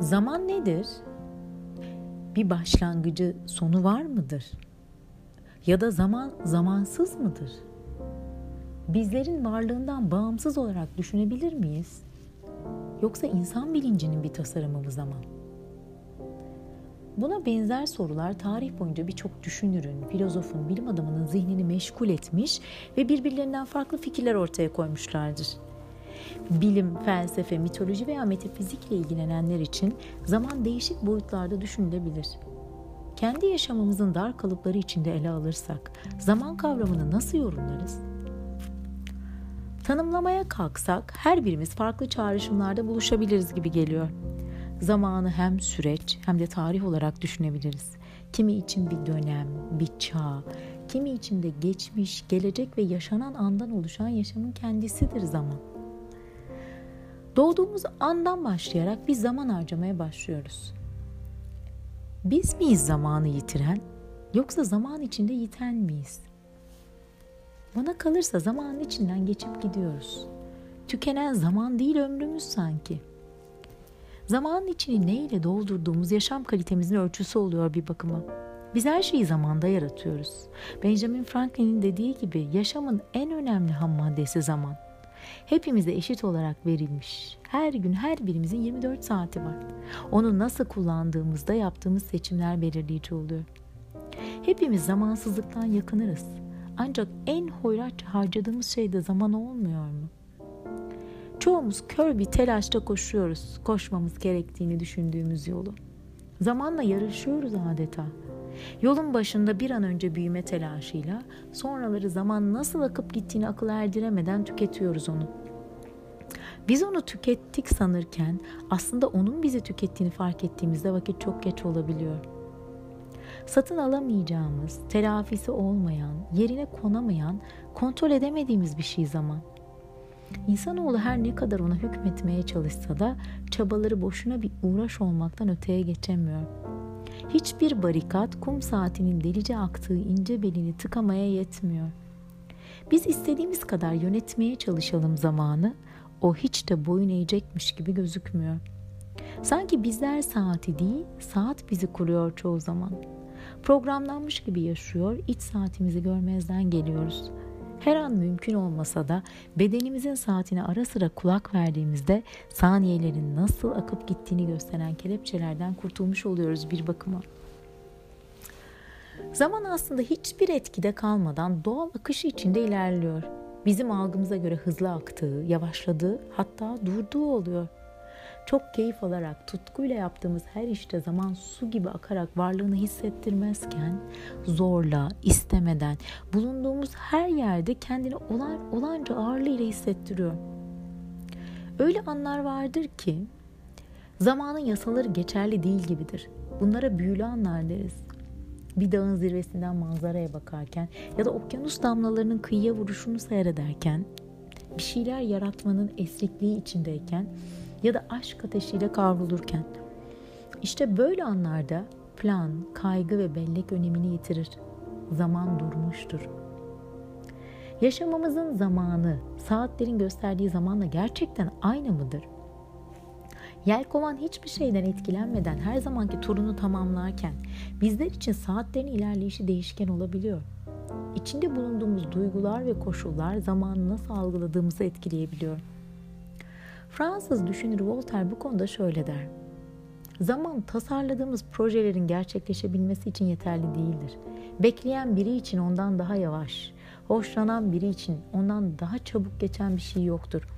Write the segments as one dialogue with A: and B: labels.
A: Zaman nedir? Bir başlangıcı, sonu var mıdır? Ya da zaman zamansız mıdır? Bizlerin varlığından bağımsız olarak düşünebilir miyiz? Yoksa insan bilincinin bir tasarımı mı zaman? Buna benzer sorular tarih boyunca birçok düşünürün, filozofun, bilim adamının zihnini meşgul etmiş ve birbirlerinden farklı fikirler ortaya koymuşlardır. Bilim, felsefe, mitoloji veya metafizikle ilgilenenler için zaman değişik boyutlarda düşünülebilir. Kendi yaşamımızın dar kalıpları içinde ele alırsak zaman kavramını nasıl yorumlarız? Tanımlamaya kalksak her birimiz farklı çağrışımlarda buluşabiliriz gibi geliyor. Zamanı hem süreç hem de tarih olarak düşünebiliriz. Kimi için bir dönem, bir çağ, kimi için de geçmiş, gelecek ve yaşanan andan oluşan yaşamın kendisidir zaman. Doğduğumuz andan başlayarak bir zaman harcamaya başlıyoruz. Biz miyiz zamanı yitiren yoksa zaman içinde yiten miyiz? Bana kalırsa zamanın içinden geçip gidiyoruz. Tükenen zaman değil ömrümüz sanki. Zamanın içini ne ile doldurduğumuz yaşam kalitemizin ölçüsü oluyor bir bakıma. Biz her şeyi zamanda yaratıyoruz. Benjamin Franklin'in dediği gibi yaşamın en önemli ham maddesi zaman. Hepimize eşit olarak verilmiş. Her gün her birimizin 24 saati var. Onu nasıl kullandığımızda yaptığımız seçimler belirleyici oluyor. Hepimiz zamansızlıktan yakınırız. Ancak en hoyratça harcadığımız şey de zaman olmuyor mu? Çoğumuz kör bir telaşta koşuyoruz, koşmamız gerektiğini düşündüğümüz yolu. Zamanla yarışıyoruz adeta. Yolun başında bir an önce büyüme telaşıyla, sonraları zaman nasıl akıp gittiğini akıl erdiremeden tüketiyoruz onu. Biz onu tükettik sanırken aslında onun bizi tükettiğini fark ettiğimizde vakit çok geç olabiliyor. Satın alamayacağımız, telafisi olmayan, yerine konamayan, kontrol edemediğimiz bir şey zaman. İnsanoğlu her ne kadar ona hükmetmeye çalışsa da çabaları boşuna bir uğraş olmaktan öteye geçemiyor. Hiçbir barikat kum saatinin delice aktığı ince belini tıkamaya yetmiyor. Biz istediğimiz kadar yönetmeye çalışalım zamanı, o hiç de boyun eğecekmiş gibi gözükmüyor. Sanki bizler saati değil, saat bizi kuruyor çoğu zaman. Programlanmış gibi yaşıyor, iç saatimizi görmezden geliyoruz.'' Her an mümkün olmasa da bedenimizin saatine ara sıra kulak verdiğimizde saniyelerin nasıl akıp gittiğini gösteren kelepçelerden kurtulmuş oluyoruz bir bakıma. Zaman aslında hiçbir etkide kalmadan doğal akışı içinde ilerliyor. Bizim algımıza göre hızlı aktığı, yavaşladığı hatta durduğu oluyor. Çok keyif alarak tutkuyla yaptığımız her işte zaman su gibi akarak varlığını hissettirmezken zorla, istemeden bulunduğumuz her yerde kendini olan, olanca ağırlığıyla hissettiriyor. Öyle anlar vardır ki zamanın yasaları geçerli değil gibidir. Bunlara büyülü anlar deriz. Bir dağın zirvesinden manzaraya bakarken ya da okyanus damlalarının kıyıya vuruşunu seyrederken bir şeyler yaratmanın esrikliği içindeyken ya da aşk ateşiyle kavrulurken. İşte böyle anlarda plan, kaygı ve bellek önemini yitirir. Zaman durmuştur. Yaşamamızın zamanı, saatlerin gösterdiği zamanla gerçekten aynı mıdır? Yelkovan hiçbir şeyden etkilenmeden her zamanki turunu tamamlarken bizler için saatlerin ilerleyişi değişken olabiliyor. İçinde bulunduğumuz duygular ve koşullar zamanı nasıl algıladığımızı etkileyebiliyor. Fransız düşünür Voltaire bu konuda şöyle der. Zaman tasarladığımız projelerin gerçekleşebilmesi için yeterli değildir. Bekleyen biri için ondan daha yavaş, hoşlanan biri için ondan daha çabuk geçen bir şey yoktur.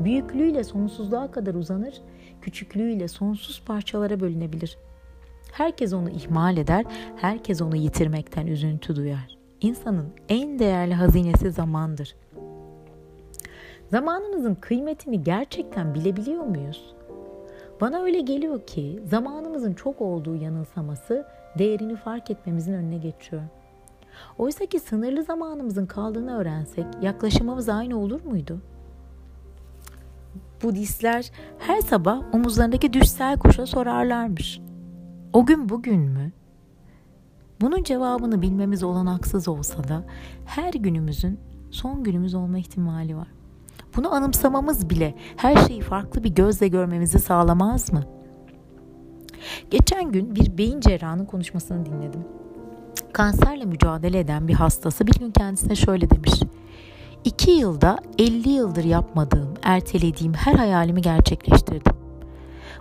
A: Büyüklüğüyle sonsuzluğa kadar uzanır, küçüklüğüyle sonsuz parçalara bölünebilir. Herkes onu ihmal eder, herkes onu yitirmekten üzüntü duyar. İnsanın en değerli hazinesi zamandır.'' Zamanımızın kıymetini gerçekten bilebiliyor muyuz? Bana öyle geliyor ki zamanımızın çok olduğu yanılsaması değerini fark etmemizin önüne geçiyor. Oysa ki sınırlı zamanımızın kaldığını öğrensek yaklaşımımız aynı olur muydu? Budistler her sabah omuzlarındaki düşsel kuşa sorarlarmış. O gün bugün mü? Bunun cevabını bilmemiz olanaksız olsa da her günümüzün son günümüz olma ihtimali var. Bunu anımsamamız bile her şeyi farklı bir gözle görmemizi sağlamaz mı? Geçen gün bir beyin cerrahının konuşmasını dinledim. Kanserle mücadele eden bir hastası bir gün kendisine şöyle demiş. İki yılda 50 yıldır yapmadığım, ertelediğim her hayalimi gerçekleştirdim.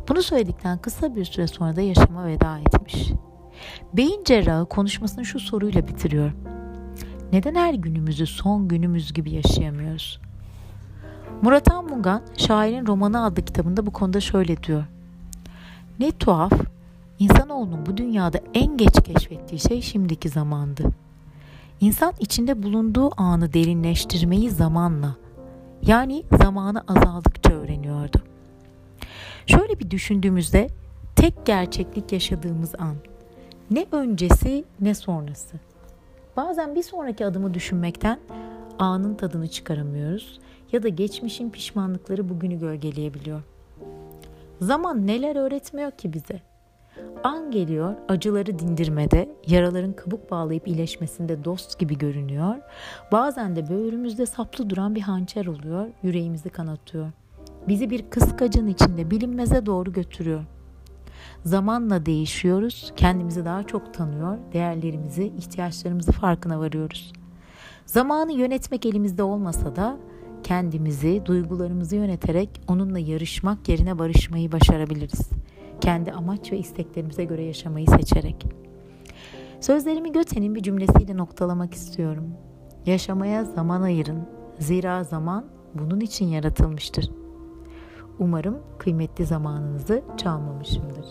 A: Bunu söyledikten kısa bir süre sonra da yaşama veda etmiş. Beyin cerrahı konuşmasını şu soruyla bitiriyor. Neden her günümüzü son günümüz gibi yaşayamıyoruz? Murat Anmungan şairin romanı adlı kitabında bu konuda şöyle diyor. Ne tuhaf, insanoğlunun bu dünyada en geç keşfettiği şey şimdiki zamandı. İnsan içinde bulunduğu anı derinleştirmeyi zamanla, yani zamanı azaldıkça öğreniyordu. Şöyle bir düşündüğümüzde tek gerçeklik yaşadığımız an. Ne öncesi ne sonrası. Bazen bir sonraki adımı düşünmekten anın tadını çıkaramıyoruz ya da geçmişin pişmanlıkları bugünü gölgeleyebiliyor. Zaman neler öğretmiyor ki bize? An geliyor, acıları dindirmede, yaraların kabuk bağlayıp iyileşmesinde dost gibi görünüyor. Bazen de böğrümüzde saplı duran bir hançer oluyor, yüreğimizi kanatıyor. Bizi bir kıskacın içinde bilinmeze doğru götürüyor. Zamanla değişiyoruz, kendimizi daha çok tanıyor, değerlerimizi, ihtiyaçlarımızı farkına varıyoruz. Zamanı yönetmek elimizde olmasa da kendimizi, duygularımızı yöneterek onunla yarışmak yerine barışmayı başarabiliriz. Kendi amaç ve isteklerimize göre yaşamayı seçerek. Sözlerimi Göte'nin bir cümlesiyle noktalamak istiyorum. Yaşamaya zaman ayırın. Zira zaman bunun için yaratılmıştır. Umarım kıymetli zamanınızı çalmamışımdır.